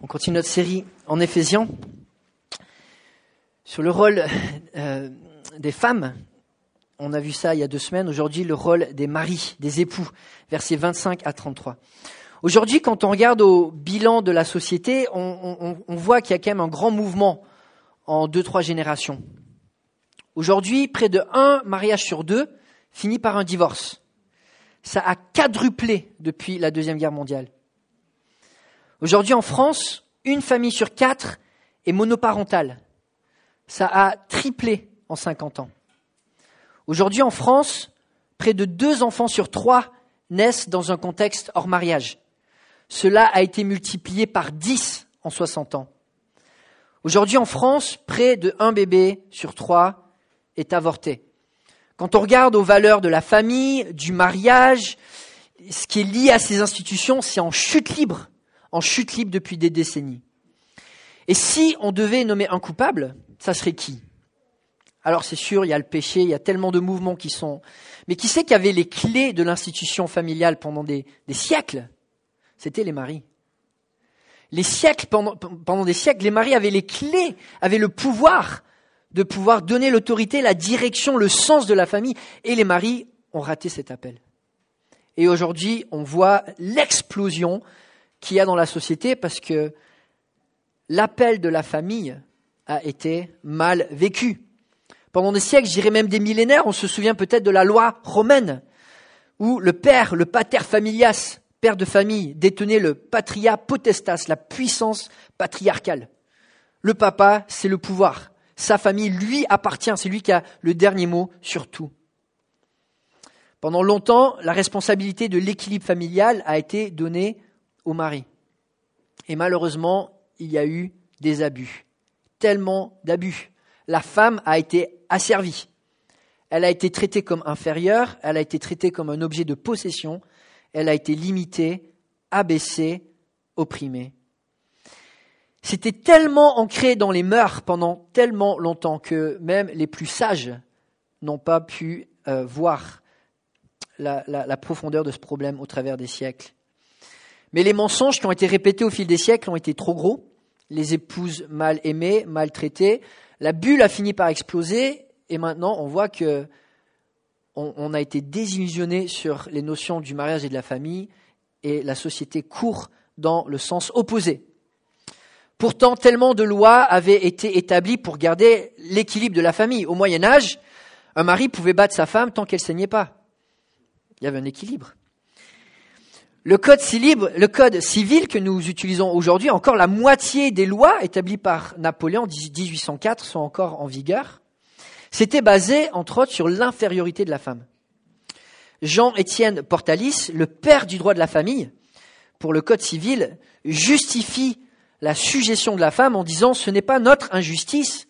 On continue notre série en Éphésiens sur le rôle euh, des femmes. On a vu ça il y a deux semaines. Aujourd'hui, le rôle des maris, des époux, versets 25 à 33. Aujourd'hui, quand on regarde au bilan de la société, on, on voit qu'il y a quand même un grand mouvement en deux, trois générations. Aujourd'hui, près de un mariage sur deux finit par un divorce. Ça a quadruplé depuis la Deuxième Guerre mondiale. Aujourd'hui, en France, une famille sur quatre est monoparentale. Ça a triplé en 50 ans. Aujourd'hui, en France, près de deux enfants sur trois naissent dans un contexte hors mariage. Cela a été multiplié par dix en 60 ans. Aujourd'hui, en France, près de un bébé sur trois est avorté. Quand on regarde aux valeurs de la famille, du mariage, ce qui est lié à ces institutions, c'est en chute libre en chute libre depuis des décennies. Et si on devait nommer un coupable, ça serait qui? Alors c'est sûr, il y a le péché, il y a tellement de mouvements qui sont... Mais qui qu'il y avait les clés de l'institution familiale pendant des, siècles? C'était les maris. Les siècles, pendant, pendant des siècles, les maris avaient les clés, avaient le pouvoir de pouvoir donner l'autorité, la direction, le sens de la famille. Et les maris ont raté cet appel. Et aujourd'hui, on voit l'explosion qu'il y a dans la société parce que l'appel de la famille a été mal vécu. Pendant des siècles, je dirais même des millénaires, on se souvient peut-être de la loi romaine, où le père, le pater familias, père de famille, détenait le patria potestas, la puissance patriarcale. Le papa, c'est le pouvoir. Sa famille lui appartient, c'est lui qui a le dernier mot sur tout. Pendant longtemps, la responsabilité de l'équilibre familial a été donnée au mari. Et malheureusement, il y a eu des abus, tellement d'abus. La femme a été asservie. Elle a été traitée comme inférieure, elle a été traitée comme un objet de possession, elle a été limitée, abaissée, opprimée. C'était tellement ancré dans les mœurs pendant tellement longtemps que même les plus sages n'ont pas pu euh, voir la profondeur de ce problème au travers des siècles. Mais les mensonges qui ont été répétés au fil des siècles ont été trop gros. Les épouses mal aimées, maltraitées. La bulle a fini par exploser et maintenant on voit que on, a été désillusionné sur les notions du mariage et de la famille et la société court dans le sens opposé. Pourtant, tellement de lois avaient été établies pour garder l'équilibre de la famille. Au Moyen Âge, un mari pouvait battre sa femme tant qu'elle saignait pas. Il y avait un équilibre. Le code, civil, que nous utilisons aujourd'hui, encore la moitié des lois établies par Napoléon en 1804 sont encore en vigueur. C'était basé, entre autres, sur l'infériorité de la femme. Jean-Étienne Portalis, le père du droit de la famille, pour le code civil, justifie la suggestion de la femme en disant ce n'est pas notre injustice,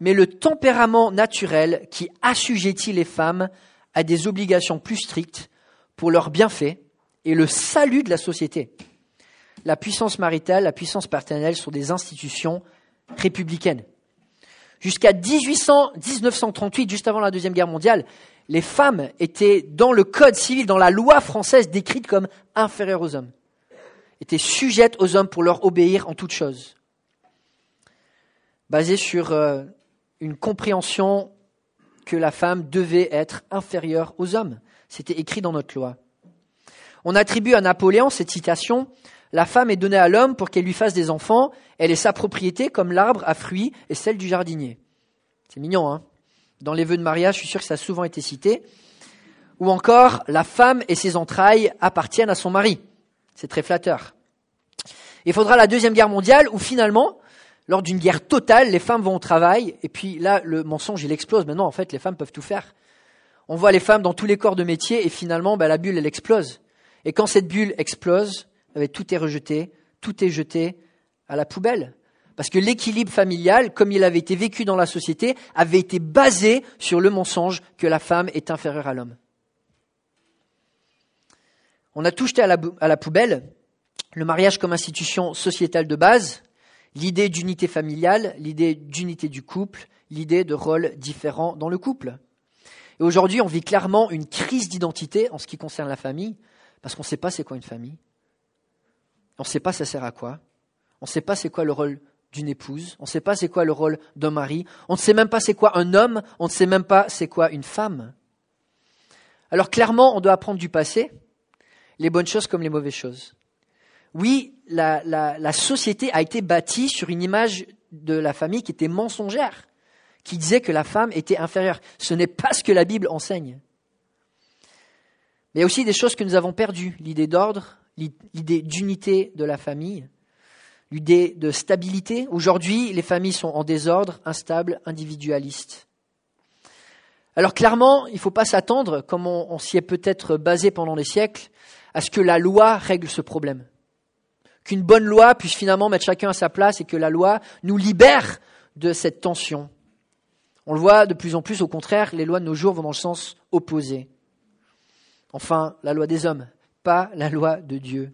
mais le tempérament naturel qui assujettit les femmes à des obligations plus strictes pour leurs bienfaits et le salut de la société. La puissance maritale, la puissance paternelle sont des institutions républicaines. Jusqu'à 1938, juste avant la Deuxième Guerre mondiale, les femmes étaient dans le code civil, dans la loi française, décrites comme inférieures aux hommes, étaient sujettes aux hommes pour leur obéir en toutes choses. Basée sur euh, une compréhension que la femme devait être inférieure aux hommes. C'était écrit dans notre loi. On attribue à Napoléon cette citation La femme est donnée à l'homme pour qu'elle lui fasse des enfants, elle est sa propriété comme l'arbre à fruits et celle du jardinier. C'est mignon, hein? Dans les vœux de mariage, je suis sûr que ça a souvent été cité. Ou encore, la femme et ses entrailles appartiennent à son mari. C'est très flatteur. Il faudra la Deuxième Guerre mondiale où finalement, lors d'une guerre totale, les femmes vont au travail, et puis là, le mensonge, il explose. Maintenant, en fait, les femmes peuvent tout faire. On voit les femmes dans tous les corps de métier, et finalement, ben, la bulle, elle explose. Et quand cette bulle explose, eh tout est rejeté, tout est jeté à la poubelle. Parce que l'équilibre familial, comme il avait été vécu dans la société, avait été basé sur le mensonge que la femme est inférieure à l'homme. On a tout jeté à la, poubelle, le mariage comme institution sociétale de base, l'idée d'unité familiale, l'idée d'unité du couple, l'idée de rôles différents dans le couple. Et aujourd'hui, on vit clairement une crise d'identité en ce qui concerne la famille, parce qu'on ne sait pas c'est quoi une famille. On ne sait pas ça sert à quoi. On ne sait pas c'est quoi le rôle d'une épouse, on ne sait pas c'est quoi le rôle d'un mari, on ne sait même pas c'est quoi un homme, on ne sait même pas c'est quoi une femme. Alors clairement, on doit apprendre du passé, les bonnes choses comme les mauvaises choses. Oui, la, la, société a été bâtie sur une image de la famille qui était mensongère, qui disait que la femme était inférieure. Ce n'est pas ce que la Bible enseigne. Mais il y a aussi des choses que nous avons perdues, l'idée d'ordre, l'idée d'unité de la famille, l'idée de stabilité. Aujourd'hui, les familles sont en désordre, instables, individualistes. Alors clairement, il ne faut pas s'attendre, comme on, s'y est peut-être basé pendant des siècles, à ce que la loi règle ce problème. Qu'une bonne loi puisse finalement mettre chacun à sa place et que la loi nous libère de cette tension. On le voit de plus en plus, au contraire, les lois de nos jours vont dans le sens opposé. Enfin, la loi des hommes, pas la loi de Dieu.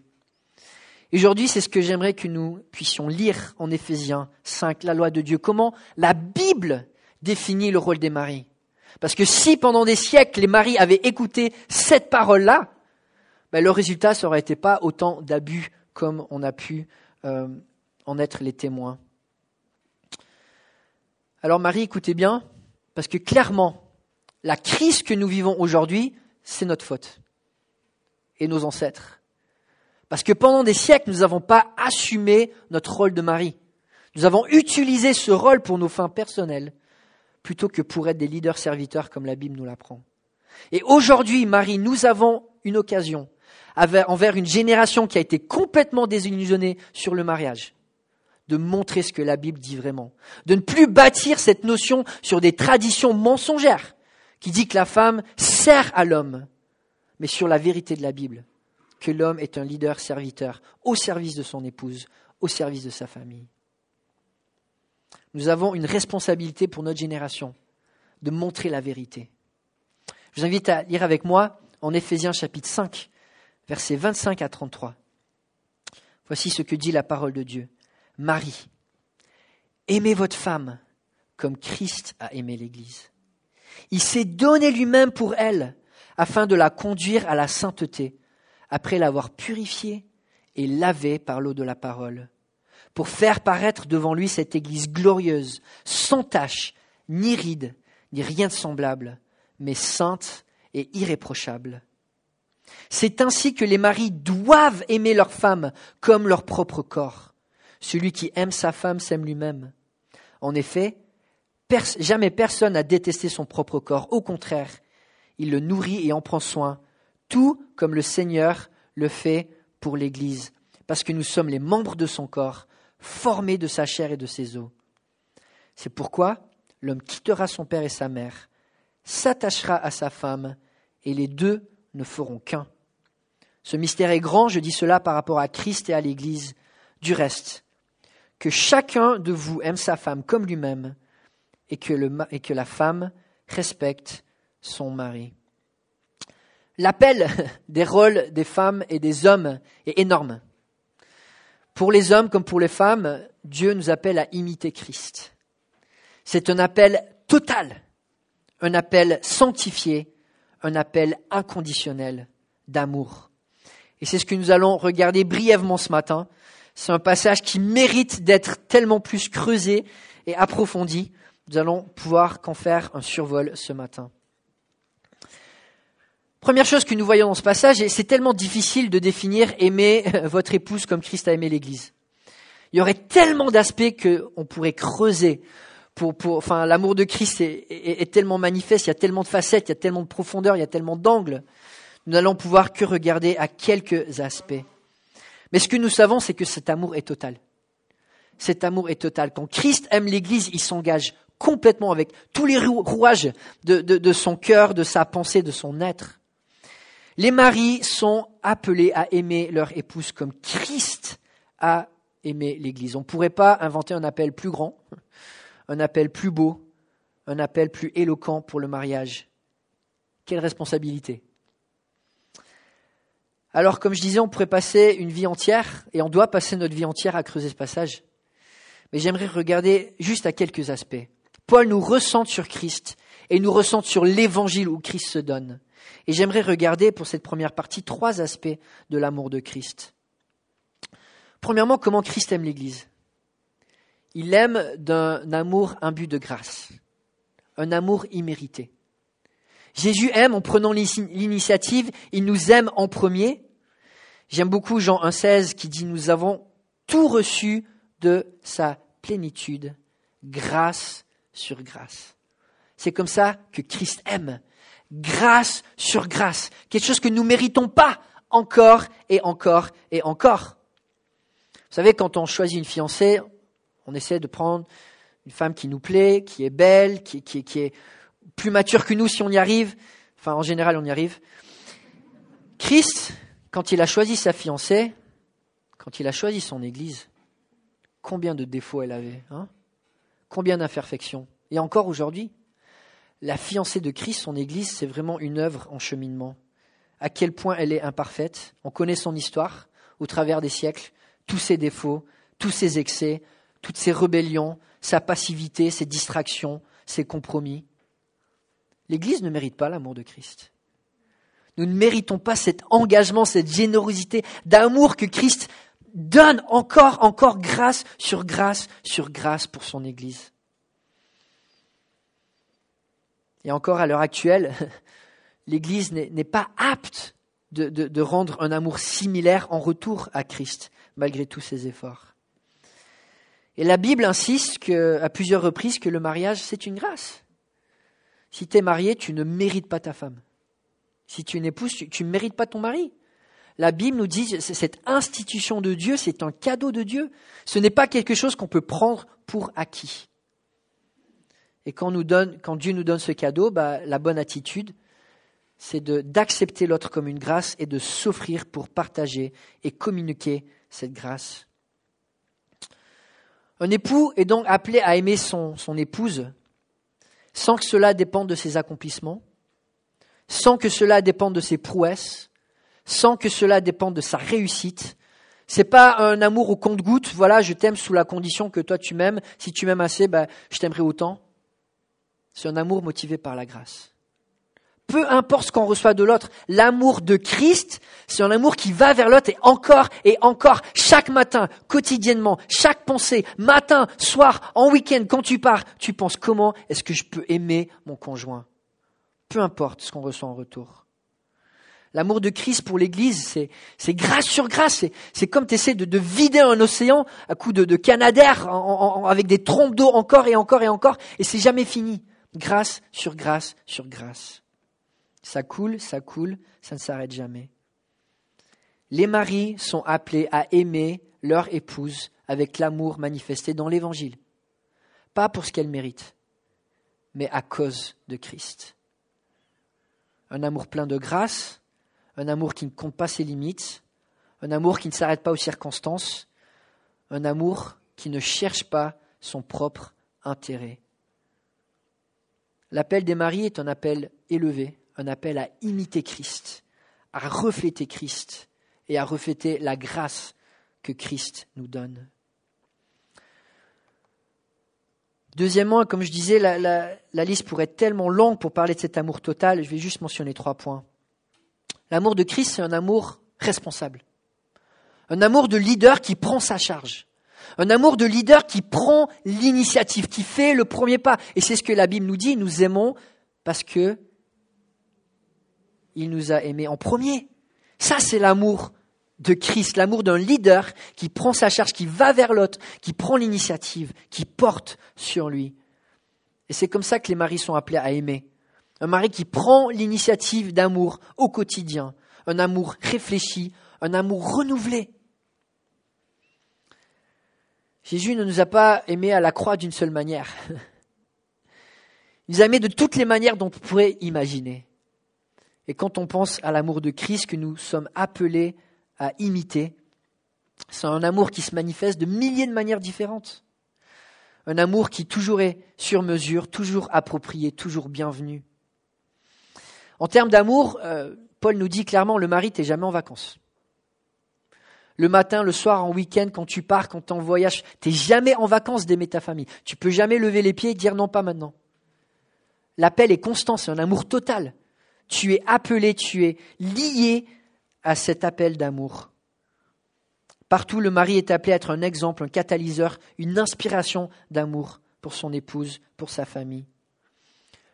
Aujourd'hui, c'est ce que j'aimerais que nous puissions lire en Éphésiens 5, la loi de Dieu. Comment la Bible définit le rôle des maris. Parce que si pendant des siècles les maris avaient écouté cette parole-là, ben, le résultat, ça aurait été pas autant d'abus comme on a pu euh, en être les témoins. Alors Marie, écoutez bien, parce que clairement, la crise que nous vivons aujourd'hui, c'est notre faute et nos ancêtres. Parce que pendant des siècles, nous n'avons pas assumé notre rôle de mari. Nous avons utilisé ce rôle pour nos fins personnelles, plutôt que pour être des leaders serviteurs comme la Bible nous l'apprend. Et aujourd'hui, Marie, nous avons une occasion envers une génération qui a été complètement désillusionnée sur le mariage, de montrer ce que la Bible dit vraiment, de ne plus bâtir cette notion sur des traditions mensongères, qui dit que la femme sert à l'homme, mais sur la vérité de la Bible, que l'homme est un leader serviteur au service de son épouse, au service de sa famille. Nous avons une responsabilité pour notre génération de montrer la vérité. Je vous invite à lire avec moi en Éphésiens chapitre 5, versets 25 à 33. Voici ce que dit la parole de Dieu. Marie, aimez votre femme comme Christ a aimé l'Église il s'est donné lui-même pour elle, afin de la conduire à la sainteté, après l'avoir purifiée et lavée par l'eau de la parole, pour faire paraître devant lui cette Église glorieuse, sans tache, ni ride, ni rien de semblable, mais sainte et irréprochable. C'est ainsi que les maris doivent aimer leur femme comme leur propre corps. Celui qui aime sa femme s'aime lui-même. En effet, jamais personne n'a détesté son propre corps. Au contraire, il le nourrit et en prend soin, tout comme le Seigneur le fait pour l'Église, parce que nous sommes les membres de son corps, formés de sa chair et de ses os. C'est pourquoi l'homme quittera son père et sa mère, s'attachera à sa femme, et les deux ne feront qu'un. Ce mystère est grand, je dis cela par rapport à Christ et à l'Église. Du reste, que chacun de vous aime sa femme comme lui-même, et que, le, et que la femme respecte son mari. L'appel des rôles des femmes et des hommes est énorme. Pour les hommes comme pour les femmes, Dieu nous appelle à imiter Christ. C'est un appel total, un appel sanctifié, un appel inconditionnel d'amour. Et c'est ce que nous allons regarder brièvement ce matin. C'est un passage qui mérite d'être tellement plus creusé et approfondi nous allons pouvoir qu'en faire un survol ce matin. Première chose que nous voyons dans ce passage, et c'est tellement difficile de définir aimer votre épouse comme Christ a aimé l'Église. Il y aurait tellement d'aspects qu'on pourrait creuser. Pour, pour, enfin, l'amour de Christ est, est, tellement manifeste, il y a tellement de facettes, il y a tellement de profondeur, il y a tellement d'angles. Nous n'allons pouvoir que regarder à quelques aspects. Mais ce que nous savons, c'est que cet amour est total. Cet amour est total. Quand Christ aime l'Église, il s'engage complètement avec tous les rouages de, son cœur, de sa pensée, de son être. Les maris sont appelés à aimer leur épouse comme Christ a aimé l'Église. On ne pourrait pas inventer un appel plus grand, un appel plus beau, un appel plus éloquent pour le mariage. Quelle responsabilité. Alors, comme je disais, on pourrait passer une vie entière, et on doit passer notre vie entière à creuser ce passage. Mais j'aimerais regarder juste à quelques aspects. Paul nous ressente sur Christ et nous ressente sur l'évangile où Christ se donne. Et j'aimerais regarder pour cette première partie trois aspects de l'amour de Christ. Premièrement, comment Christ aime l'Église Il l'aime d'un amour imbu de grâce, un amour immérité. Jésus aime en prenant l'initiative, il nous aime en premier. J'aime beaucoup Jean 1,16 qui dit Nous avons tout reçu de sa plénitude, grâce sur grâce. C'est comme ça que Christ aime, grâce sur grâce, quelque chose que nous ne méritons pas encore et encore et encore. Vous savez, quand on choisit une fiancée, on essaie de prendre une femme qui nous plaît, qui est belle, qui, qui est plus mature que nous si on y arrive. Enfin, en général, on y arrive. Christ, quand il a choisi sa fiancée, quand il a choisi son église, combien de défauts elle avait, hein? Combien d'imperfections. Et encore aujourd'hui, la fiancée de Christ, son église, c'est vraiment une œuvre en cheminement. À quel point elle est imparfaite. On connaît son histoire au travers des siècles, tous ses défauts, tous ses excès, toutes ses rébellions, sa passivité, ses distractions, ses compromis. L'Église ne mérite pas l'amour de Christ. Nous ne méritons pas cet engagement, cette générosité d'amour que Christ donne encore, encore grâce sur grâce sur grâce pour son Église. Et encore à l'heure actuelle, l'Église n'est pas apte de, rendre un amour similaire en retour à Christ, malgré tous ses efforts. Et la Bible insiste à plusieurs reprises que le mariage, c'est une grâce. Si tu es marié, tu ne mérites pas ta femme. Si tu es une épouse, tu ne mérites pas ton mari. La Bible nous dit, cette institution de Dieu, c'est un cadeau de Dieu. Ce n'est pas quelque chose qu'on peut prendre pour acquis. Et quand, Dieu nous donne ce cadeau, bah, la bonne attitude, c'est d'accepter l'autre comme une grâce et de s'offrir pour partager et communiquer cette grâce. Un époux est donc appelé à aimer son épouse sans que cela dépende de ses accomplissements, sans que cela dépende de ses prouesses, sans que cela dépende de sa réussite. C'est pas un amour au compte-goutte, voilà, je t'aime sous la condition que toi tu m'aimes, si tu m'aimes assez, ben, je t'aimerai autant. C'est un amour motivé par la grâce peu importe ce qu'on reçoit de l'autre, l'amour de Christ, c'est un amour qui va vers l'autre et encore et encore, chaque matin, quotidiennement, chaque pensée, matin, soir, en week-end, quand tu pars, tu penses comment est-ce que je peux aimer mon conjoint? Peu importe ce qu'on reçoit en retour. L'amour de Christ pour l'Église, c'est, grâce sur grâce. C'est, comme tu de, vider un océan à coups de, de canadair avec des trompes d'eau encore et encore et encore, et c'est jamais fini. Grâce sur grâce sur grâce. Ça coule, ça coule, ça ne s'arrête jamais. Les maris sont appelés à aimer leur épouse avec l'amour manifesté dans l'Évangile. Pas pour ce qu'elle mérite, mais à cause de Christ. Un amour plein de grâce, un amour qui ne compte pas ses limites, un amour qui ne s'arrête pas aux circonstances, un amour qui ne cherche pas son propre intérêt. L'appel des maris est un appel élevé, un appel à imiter Christ, à refléter Christ et à refléter la grâce que Christ nous donne. Deuxièmement, comme je disais, la, liste pourrait être tellement longue pour parler de cet amour total, je vais juste mentionner trois points. L'amour de Christ, c'est un amour responsable. Un amour de leader qui prend sa charge. Un amour de leader qui prend l'initiative, qui fait le premier pas. Et c'est ce que la Bible nous dit, nous aimons parce que il nous a aimés en premier. Ça, c'est l'amour de Christ, l'amour d'un leader qui prend sa charge, qui va vers l'autre, qui prend l'initiative, qui porte sur lui. Et c'est comme ça que les maris sont appelés à aimer. Un mari qui prend l'initiative d'amour au quotidien, un amour réfléchi, un amour renouvelé. Jésus ne nous a pas aimés à la croix d'une seule manière. Il nous a aimés de toutes les manières dont on pourrait imaginer. Et quand on pense à l'amour de Christ que nous sommes appelés à imiter, c'est un amour qui se manifeste de milliers de manières différentes. Un amour qui toujours est sur mesure, toujours approprié, toujours bienvenu. En termes d'amour, euh, Paul nous dit clairement, le mari, t'es jamais en vacances. Le matin, le soir, en week-end, quand tu pars, quand tu en voyage, t'es jamais en vacances d'aimer ta famille. Tu peux jamais lever les pieds et dire non, pas maintenant. L'appel est constant, c'est un amour total. Tu es appelé, tu es lié à cet appel d'amour. Partout, le mari est appelé à être un exemple, un catalyseur, une inspiration d'amour pour son épouse, pour sa famille.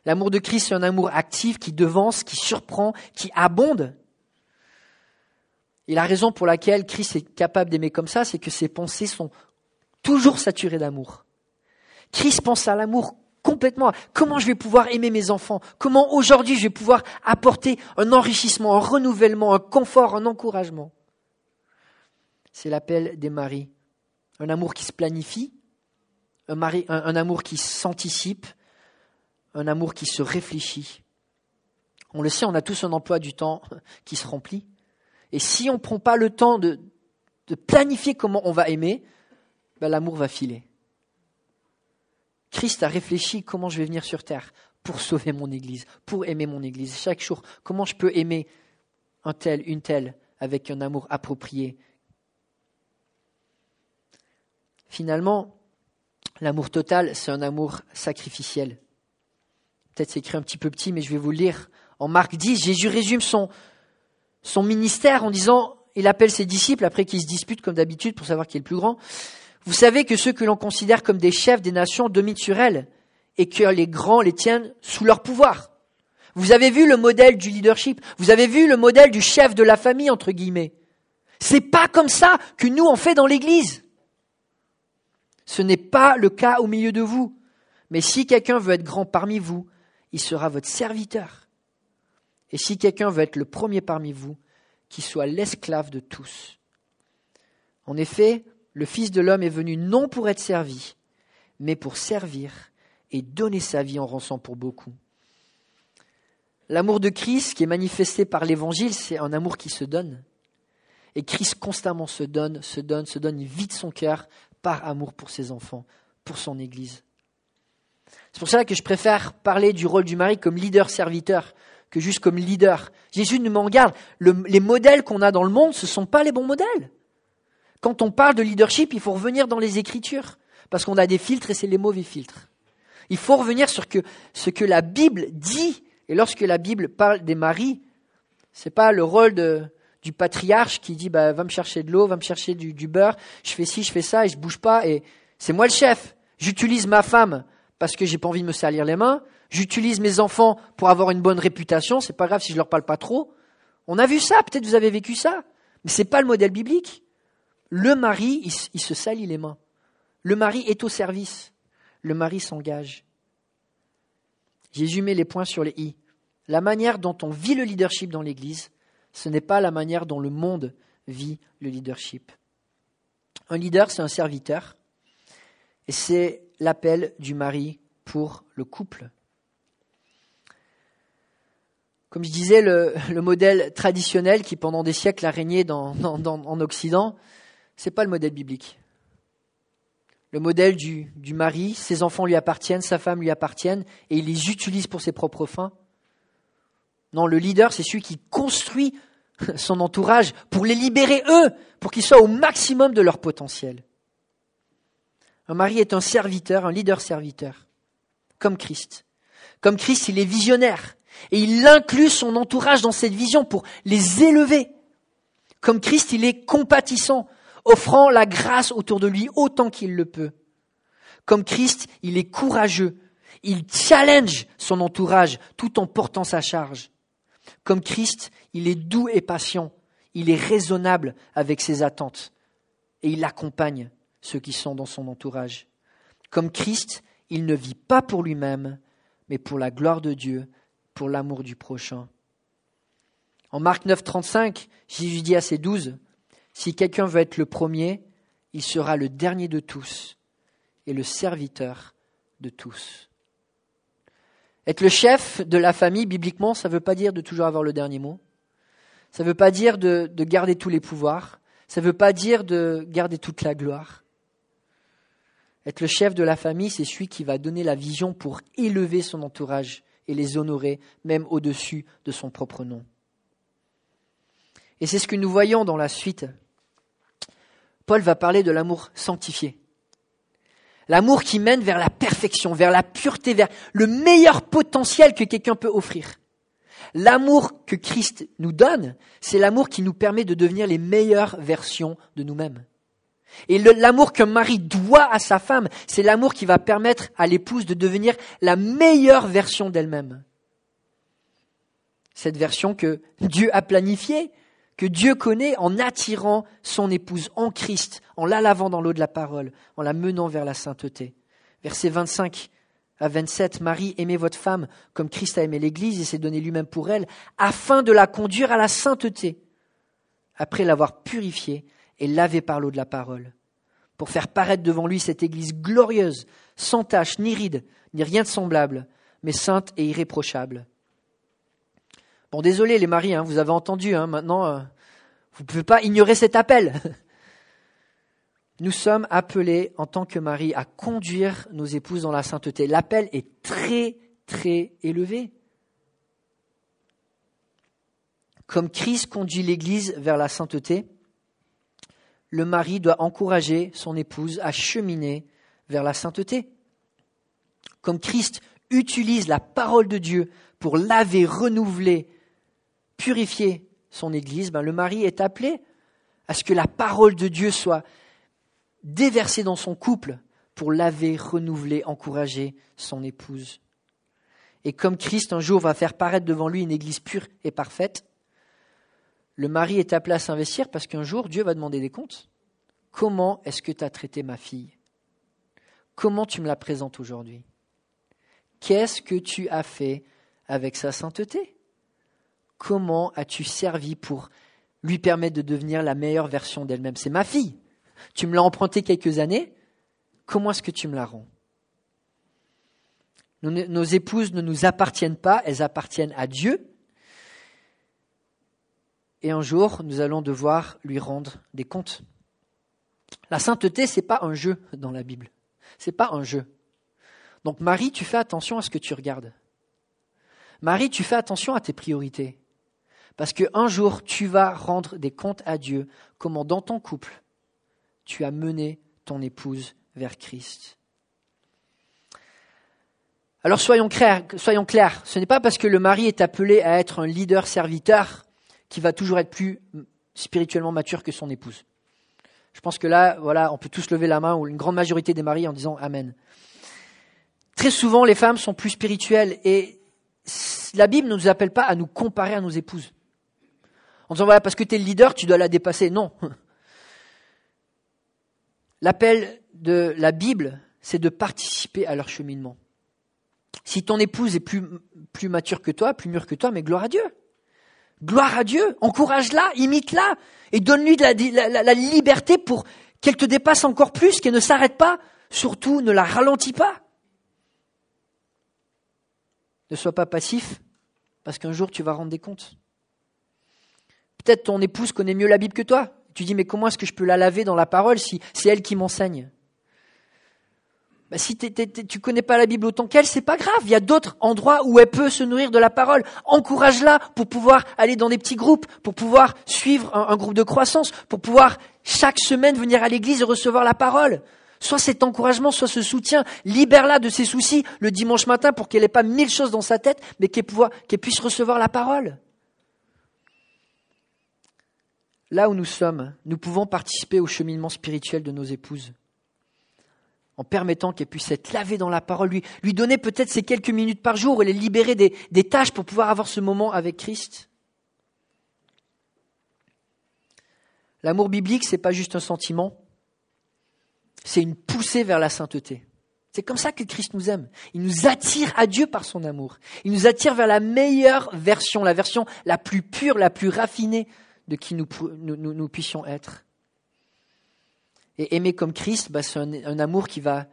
L'amour de Christ, c'est un amour actif qui devance, qui surprend, qui abonde. Et la raison pour laquelle Christ est capable d'aimer comme ça, c'est que ses pensées sont toujours saturées d'amour. Christ pense à l'amour complètement. Comment je vais pouvoir aimer mes enfants? Comment aujourd'hui je vais pouvoir apporter un enrichissement, un renouvellement, un confort, un encouragement? C'est l'appel des maris. Un amour qui se planifie, un, mari, un amour qui s'anticipe, un amour qui se réfléchit. On le sait, on a tous un emploi du temps qui se remplit. Et si on ne prend pas le temps de, planifier comment on va aimer, ben l'amour va filer. Christ a réfléchi comment je vais venir sur terre pour sauver mon Église, pour aimer mon Église. Chaque jour, comment je peux aimer un tel, une telle, avec un amour approprié? Finalement, l'amour total, c'est un amour sacrificiel. Peut-être c'est écrit un petit peu petit, mais je vais vous le lire. En Marc 10, Jésus résume son, son ministère en disant, il appelle ses disciples après qu'ils se disputent comme d'habitude pour savoir qui est le plus grand. Vous savez que ceux que l'on considère comme des chefs des nations dominent sur elles et que les grands les tiennent sous leur pouvoir. Vous avez vu le modèle du leadership. Vous avez vu le modèle du chef de la famille, entre guillemets. C'est pas comme ça que nous on fait dans l'église. Ce n'est pas le cas au milieu de vous. Mais si quelqu'un veut être grand parmi vous, il sera votre serviteur. Et si quelqu'un veut être le premier parmi vous, qu'il soit l'esclave de tous. En effet, le Fils de l'homme est venu non pour être servi, mais pour servir et donner sa vie en rançon pour beaucoup. L'amour de Christ qui est manifesté par l'Évangile, c'est un amour qui se donne. Et Christ constamment se donne, se donne, se donne, il vide son cœur par amour pour ses enfants, pour son Église. C'est pour cela que je préfère parler du rôle du mari comme leader-serviteur que juste comme leader. Jésus nous m'en garde. les modèles qu'on a dans le monde, ce ne sont pas les bons modèles. Quand on parle de leadership, il faut revenir dans les Écritures, parce qu'on a des filtres et c'est les mauvais filtres. Il faut revenir sur ce que la Bible dit. Et lorsque la Bible parle des maris, c'est pas le rôle du patriarche qui dit bah, va me chercher de l'eau, va me chercher du, du, beurre, je fais ci, je fais ça et je bouge pas et c'est moi le chef. J'utilise ma femme parce que j'ai pas envie de me salir les mains. J'utilise mes enfants pour avoir une bonne réputation. C'est pas grave si je leur parle pas trop. On a vu ça. Peut-être vous avez vécu ça. Mais c'est pas le modèle biblique. Le mari, il, il se salit les mains. Le mari est au service. Le mari s'engage. Jésus met les points sur les i. La manière dont on vit le leadership dans l'Église, ce n'est pas la manière dont le monde vit le leadership. Un leader, c'est un serviteur. Et c'est l'appel du mari pour le couple. Comme je disais, le, modèle traditionnel qui pendant des siècles a régné en Occident, c'est pas le modèle biblique. Le modèle du, du mari, ses enfants lui appartiennent, sa femme lui appartiennent, et il les utilise pour ses propres fins. Non, le leader, c'est celui qui construit son entourage pour les libérer eux, pour qu'ils soient au maximum de leur potentiel. Un mari est un serviteur, un leader serviteur, comme Christ. Comme Christ, il est visionnaire et il inclut son entourage dans cette vision pour les élever. Comme Christ, il est compatissant, offrant la grâce autour de lui autant qu'il le peut. Comme Christ, il est courageux. Il challenge son entourage tout en portant sa charge. Comme Christ, il est doux et patient. Il est raisonnable avec ses attentes. Et il accompagne ceux qui sont dans son entourage. Comme Christ, il ne vit pas pour lui-même, mais pour la gloire de Dieu, pour l'amour du prochain. En Marc 9, 35, Jésus dit à ses douze, Si quelqu'un veut être le premier, il sera le dernier de tous et le serviteur de tous. Être le chef de la famille, bibliquement, ça ne veut pas dire de toujours avoir le dernier mot. Ça ne veut pas dire de, de garder tous les pouvoirs. Ça ne veut pas dire de garder toute la gloire. Être le chef de la famille, c'est celui qui va donner la vision pour élever son entourage et les honorer, même au-dessus de son propre nom. Et c'est ce que nous voyons dans la suite. Paul va parler de l'amour sanctifié. L'amour qui mène vers la perfection, vers la pureté, vers le meilleur potentiel que quelqu'un peut offrir. L'amour que Christ nous donne, c'est l'amour qui nous permet de devenir les meilleures versions de nous-mêmes. Et l'amour que Marie doit à sa femme, c'est l'amour qui va permettre à l'épouse de devenir la meilleure version d'elle-même. Cette version que Dieu a planifiée, que Dieu connaît en attirant son épouse en Christ, en la lavant dans l'eau de la parole, en la menant vers la sainteté. Verset 25 à 27, Marie, aimez votre femme comme Christ a aimé l'Église et s'est donné lui-même pour elle, afin de la conduire à la sainteté, après l'avoir purifiée et lavée par l'eau de la parole, pour faire paraître devant lui cette Église glorieuse, sans tache, ni ride, ni rien de semblable, mais sainte et irréprochable. Bon, désolé les maris, hein, vous avez entendu, hein, maintenant, euh, vous ne pouvez pas ignorer cet appel. Nous sommes appelés en tant que mari à conduire nos épouses dans la sainteté. L'appel est très, très élevé. Comme Christ conduit l'Église vers la sainteté, le mari doit encourager son épouse à cheminer vers la sainteté. Comme Christ utilise la parole de Dieu pour laver, renouveler purifier son Église, ben, le mari est appelé à ce que la parole de Dieu soit déversée dans son couple pour laver, renouveler, encourager son épouse. Et comme Christ un jour va faire paraître devant lui une Église pure et parfaite, le mari est appelé à s'investir parce qu'un jour Dieu va demander des comptes. Comment est-ce que tu as traité ma fille? Comment tu me la présentes aujourd'hui? Qu'est-ce que tu as fait avec sa sainteté? Comment as-tu servi pour lui permettre de devenir la meilleure version d'elle-même? C'est ma fille. Tu me l'as emprunté quelques années. Comment est-ce que tu me la rends? Nos épouses ne nous appartiennent pas, elles appartiennent à Dieu. Et un jour, nous allons devoir lui rendre des comptes. La sainteté, c'est pas un jeu dans la Bible. C'est pas un jeu. Donc Marie, tu fais attention à ce que tu regardes. Marie, tu fais attention à tes priorités. Parce qu'un jour, tu vas rendre des comptes à Dieu, comment dans ton couple, tu as mené ton épouse vers Christ. Alors soyons clairs, soyons clairs, ce n'est pas parce que le mari est appelé à être un leader serviteur qu'il va toujours être plus spirituellement mature que son épouse. Je pense que là, voilà, on peut tous lever la main, ou une grande majorité des maris en disant Amen. Très souvent, les femmes sont plus spirituelles et la Bible ne nous appelle pas à nous comparer à nos épouses en disant voilà, parce que tu es le leader, tu dois la dépasser. Non. L'appel de la Bible, c'est de participer à leur cheminement. Si ton épouse est plus, plus mature que toi, plus mûre que toi, mais gloire à Dieu. Gloire à Dieu. Encourage-la, imite-la et donne-lui la liberté pour qu'elle te dépasse encore plus, qu'elle ne s'arrête pas. Surtout, ne la ralentis pas. Ne sois pas passif, parce qu'un jour tu vas rendre des comptes. Peut-être ton épouse connaît mieux la Bible que toi. Tu dis, mais comment est-ce que je peux la laver dans la parole si c'est elle qui m'enseigne? Bah, Si tu ne connais pas la Bible autant qu'elle, c'est pas grave. Il y a d'autres endroits où elle peut se nourrir de la parole. Encourage-la pour pouvoir aller dans des petits groupes, pour pouvoir suivre un, un groupe de croissance, pour pouvoir chaque semaine venir à l'église et recevoir la parole. Soit cet encouragement, soit ce soutien. Libère-la de ses soucis le dimanche matin pour qu'elle n'ait pas mille choses dans sa tête, mais qu'elle puisse recevoir la parole. là où nous sommes, nous pouvons participer au cheminement spirituel de nos épouses en permettant qu'elles puissent être lavées dans la parole, lui, lui donner peut-être ces quelques minutes par jour et les libérer des, tâches pour pouvoir avoir ce moment avec Christ. L'amour biblique, c'est pas juste un sentiment, c'est une poussée vers la sainteté. C'est comme ça que Christ nous aime. Il nous attire à Dieu par son amour. Il nous attire vers la meilleure version, la version la plus pure, la plus raffinée de qui nous, puissions être. Et aimer comme Christ, bah, c'est un, amour qui va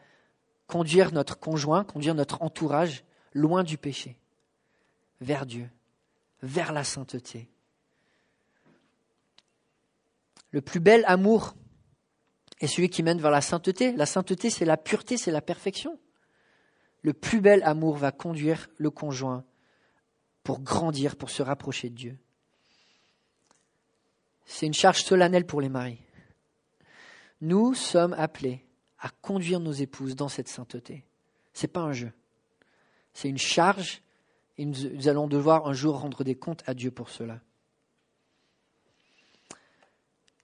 conduire notre conjoint, conduire notre entourage loin du péché, vers Dieu, vers la sainteté. Le plus bel amour est celui qui mène vers la sainteté. La sainteté, c'est la pureté, c'est la perfection. Le plus bel amour va conduire le conjoint pour grandir, pour se rapprocher de Dieu. C'est une charge solennelle pour les maris. Nous sommes appelés à conduire nos épouses dans cette sainteté. Ce n'est pas un jeu. C'est une charge Et nous allons devoir un jour rendre des comptes à Dieu pour cela.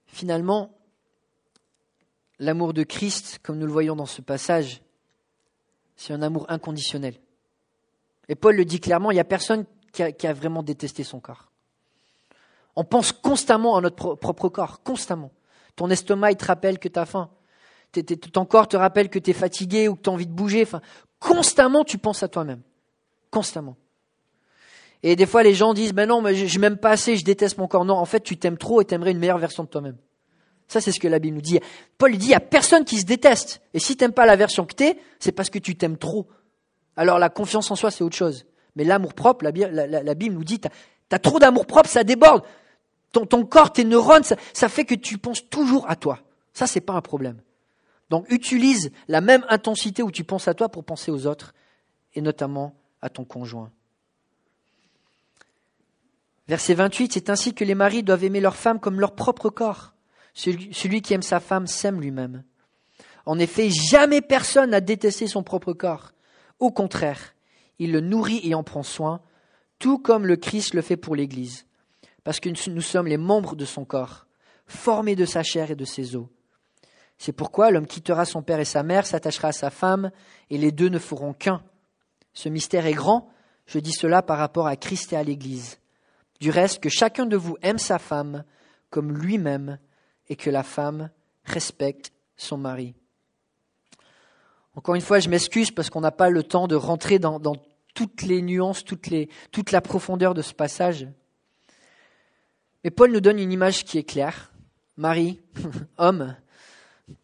Finalement, l'amour de Christ, comme nous le voyons dans ce passage, c'est un amour inconditionnel. Et Paul le dit clairement, il n'y a personne qui a, vraiment détesté son corps. On pense constamment à notre propre corps, constamment. Ton estomac, il te rappelle que tu faim. ton corps te rappelle que tu es fatigué ou que tu as envie de bouger. Enfin, constamment, tu penses à toi-même. Constamment. Et des fois, les gens disent, ben non, mais je, m'aime pas assez, je déteste mon corps. Non, en fait, tu t'aimes trop et t'aimerais une meilleure version de toi-même. Ça, c'est ce que la Bible nous dit. Paul dit, il n'y a personne qui se déteste. Et si t'aimes pas la version que t'es, c'est parce que tu t'aimes trop. Alors la confiance en soi, c'est autre chose. Mais l'amour propre, la, Bible nous dit, tu as, trop d'amour propre, ça déborde. Ton, corps, tes neurones, ça, fait que tu penses toujours à toi. Ça, c'est pas un problème. Donc utilise la même intensité où tu penses à toi pour penser aux autres, et notamment à ton conjoint. Verset 28, c'est ainsi que les maris doivent aimer leur femme comme leur propre corps. Celui, qui aime sa femme s'aime lui-même. En effet, jamais personne n'a détesté son propre corps. Au contraire, il le nourrit et en prend soin, tout comme le Christ le fait pour l'Église, parce que nous sommes les membres de son corps, formés de sa chair et de ses os. C'est pourquoi l'homme quittera son père et sa mère, s'attachera à sa femme, et les deux ne feront qu'un. Ce mystère est grand, je dis cela par rapport à Christ et à l'Église. Du reste, que chacun de vous aime sa femme comme lui-même et que la femme respecte son mari. Encore une fois, je m'excuse parce qu'on n'a pas le temps de rentrer dans, toutes les nuances, toute la profondeur de ce passage. Mais Paul nous donne une image qui est claire. Marie, homme,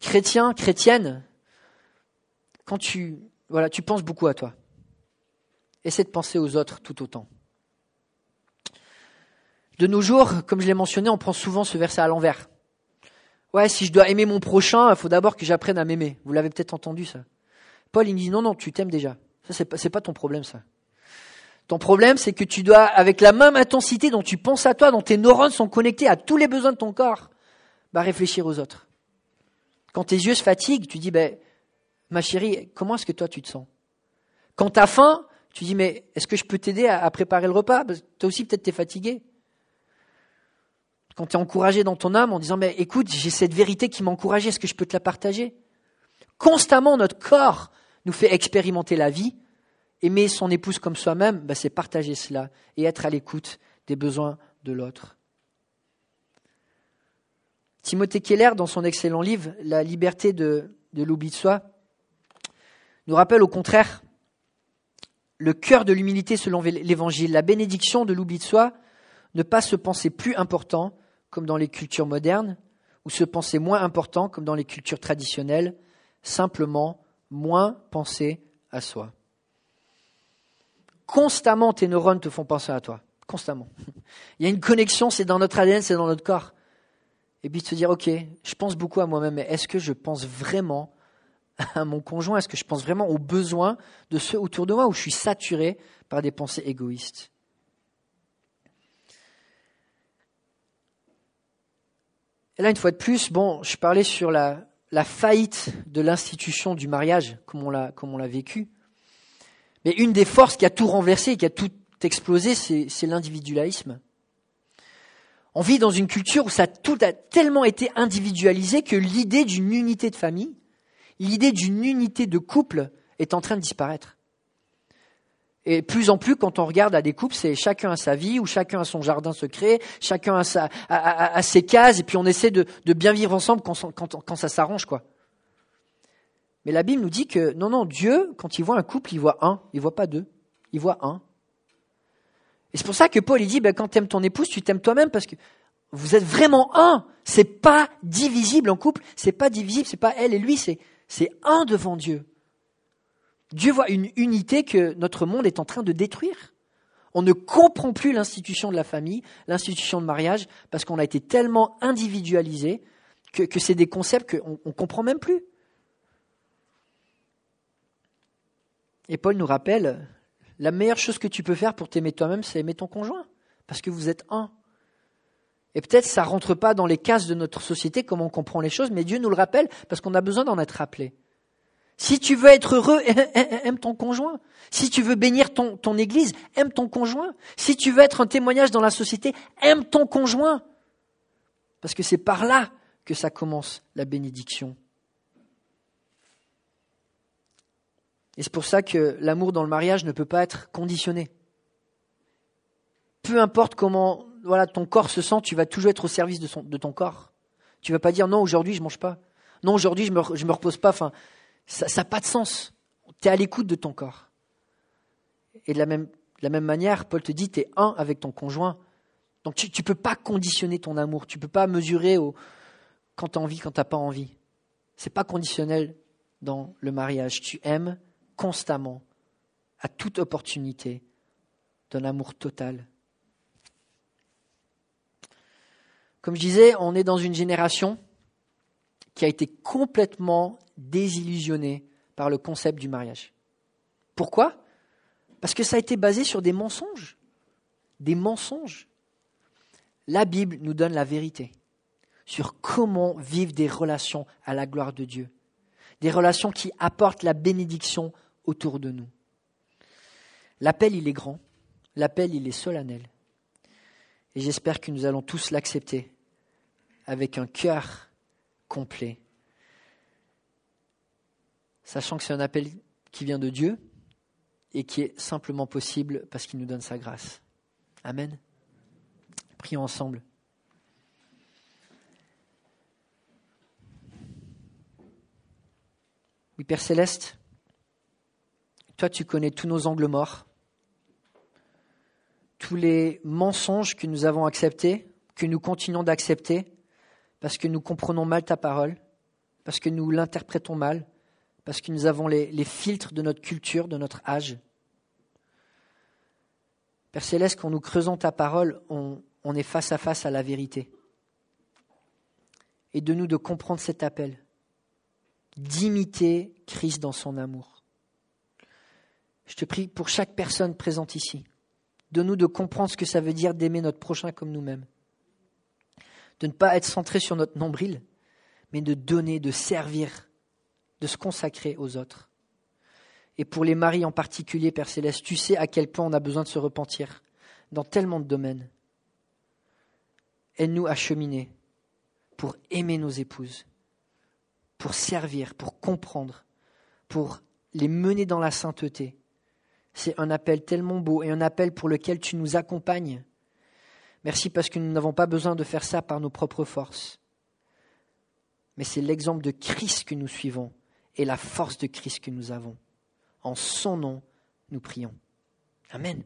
chrétien, chrétienne, quand tu, voilà, tu penses beaucoup à toi. Essaie de penser aux autres tout autant. De nos jours, comme je l'ai mentionné, on prend souvent ce verset à l'envers. Ouais, si je dois aimer mon prochain, il faut d'abord que j'apprenne à m'aimer. Vous l'avez peut-être entendu ça. Paul, il dit non, non, tu t'aimes déjà. Ça, c'est pas, pas ton problème, ça. Ton problème, c'est que tu dois, avec la même intensité dont tu penses à toi, dont tes neurones sont connectés à tous les besoins de ton corps, bah, réfléchir aux autres. Quand tes yeux se fatiguent, tu dis, ben, ma chérie, comment est-ce que toi tu te sens? Quand tu as faim, tu dis, mais est-ce que je peux t'aider à, préparer le repas? Toi aussi, peut-être t'es fatigué quand tu es encouragé dans ton âme en disant, mais écoute, j'ai cette vérité qui m'encourage, est-ce que je peux te la partager? Constamment, notre corps nous fait expérimenter la vie. Aimer son épouse comme soi-même, bah, c'est partager cela et être à l'écoute des besoins de l'autre. Timothée Keller, dans son excellent livre La liberté de, de l'oubli de soi, nous rappelle au contraire le cœur de l'humilité selon l'Évangile, la bénédiction de l'oubli de soi, ne pas se penser plus important, comme dans les cultures modernes, ou se penser moins important comme dans les cultures traditionnelles, simplement moins penser à soi. Constamment, tes neurones te font penser à toi. Constamment. Il y a une connexion, c'est dans notre ADN, c'est dans notre corps. Et puis de se dire, ok, je pense beaucoup à moi-même, mais est-ce que je pense vraiment à mon conjoint? Est-ce que je pense vraiment aux besoins de ceux autour de moi ou je suis saturé par des pensées égoïstes? Et là, une fois de plus, bon, je parlais sur la, faillite de l'institution du mariage, l'a, comme on l'a vécu. Mais une des forces qui a tout renversé, qui a tout explosé, c'est, l'individualisme. On vit dans une culture où ça tout a tellement été individualisé que l'idée d'une unité de famille, l'idée d'une unité de couple est en train de disparaître. Et plus en plus, quand on regarde à des couples, c'est chacun a sa vie, ou chacun a son jardin secret, chacun a, ses cases, et puis on essaie de, bien vivre ensemble quand, quand, ça s'arrange, quoi. Mais la Bible nous dit que non, non, Dieu, quand il voit un couple, il voit un, il voit pas deux, il voit un. Et c'est pour ça que Paul il dit, ben, quand tu aimes ton épouse, tu t'aimes toi-même parce que vous êtes vraiment un. C'est pas divisible en couple, c'est pas divisible, c'est pas elle et lui, c'est c'est un devant Dieu. Dieu voit une unité que notre monde est en train de détruire. On ne comprend plus l'institution de la famille, l'institution de mariage, parce qu'on a été tellement individualisé que, c'est des concepts qu'on ne comprend même plus. Et Paul nous rappelle, la meilleure chose que tu peux faire pour t'aimer toi-même, c'est aimer ton conjoint, parce que vous êtes un. Et peut-être ça rentre pas dans les cases de notre société, comment on comprend les choses, mais Dieu nous le rappelle, parce qu'on a besoin d'en être rappelé. Si tu veux être heureux, aime ton conjoint. Si tu veux bénir ton, ton église, aime ton conjoint. Si tu veux être un témoignage dans la société, aime ton conjoint. Parce que c'est par là que ça commence, la bénédiction. Et c'est pour ça que l'amour dans le mariage ne peut pas être conditionné. Peu importe comment voilà, ton corps se sent, tu vas toujours être au service de, ton corps. Tu vas pas dire non, aujourd'hui je mange pas. Non, aujourd'hui je me, je me repose pas. Enfin, ça n'a pas de sens. Tu es à l'écoute de ton corps. Et de la même, la même manière, Paul te dit, tu es un avec ton conjoint. Donc tu ne peux pas conditionner ton amour. Tu ne peux pas mesurer au, quand tu as envie, quand tu n'as pas envie. C'est pas conditionnel dans le mariage. Tu aimes constamment, à toute opportunité, d'un amour total. Comme je disais, on est dans une génération qui a été complètement désillusionnée par le concept du mariage. Pourquoi? Parce que ça a été basé sur des mensonges. Des mensonges. La Bible nous donne la vérité sur comment vivre des relations à la gloire de Dieu. Des relations qui apportent la bénédiction autour de nous. L'appel, il est grand. L'appel, il est solennel. Et j'espère que nous allons tous l'accepter avec un cœur complet, sachant que c'est un appel qui vient de Dieu et qui est simplement possible parce qu'il nous donne sa grâce. Amen. Prions ensemble. Oui, Père céleste, tu connais tous nos angles morts, tous les mensonges que nous avons acceptés, que nous continuons d'accepter, parce que nous comprenons mal ta parole, parce que nous l'interprétons mal, parce que nous avons les, filtres de notre culture, de notre âge. Père Céleste, quand nous creusons ta parole, on, on est face à face à la vérité. Et de nous de comprendre cet appel, d'imiter Christ dans son amour. Je te prie pour chaque personne présente ici, de nous de comprendre ce que ça veut dire d'aimer notre prochain comme nous-mêmes de ne pas être centré sur notre nombril, mais de donner, de servir, de se consacrer aux autres. Et pour les maris en particulier, Père Céleste, tu sais à quel point on a besoin de se repentir dans tellement de domaines. Aide-nous à cheminer pour aimer nos épouses, pour servir, pour comprendre, pour les mener dans la sainteté. C'est un appel tellement beau et un appel pour lequel tu nous accompagnes Merci parce que nous n'avons pas besoin de faire ça par nos propres forces. Mais c'est l'exemple de Christ que nous suivons et la force de Christ que nous avons. En son nom, nous prions. Amen.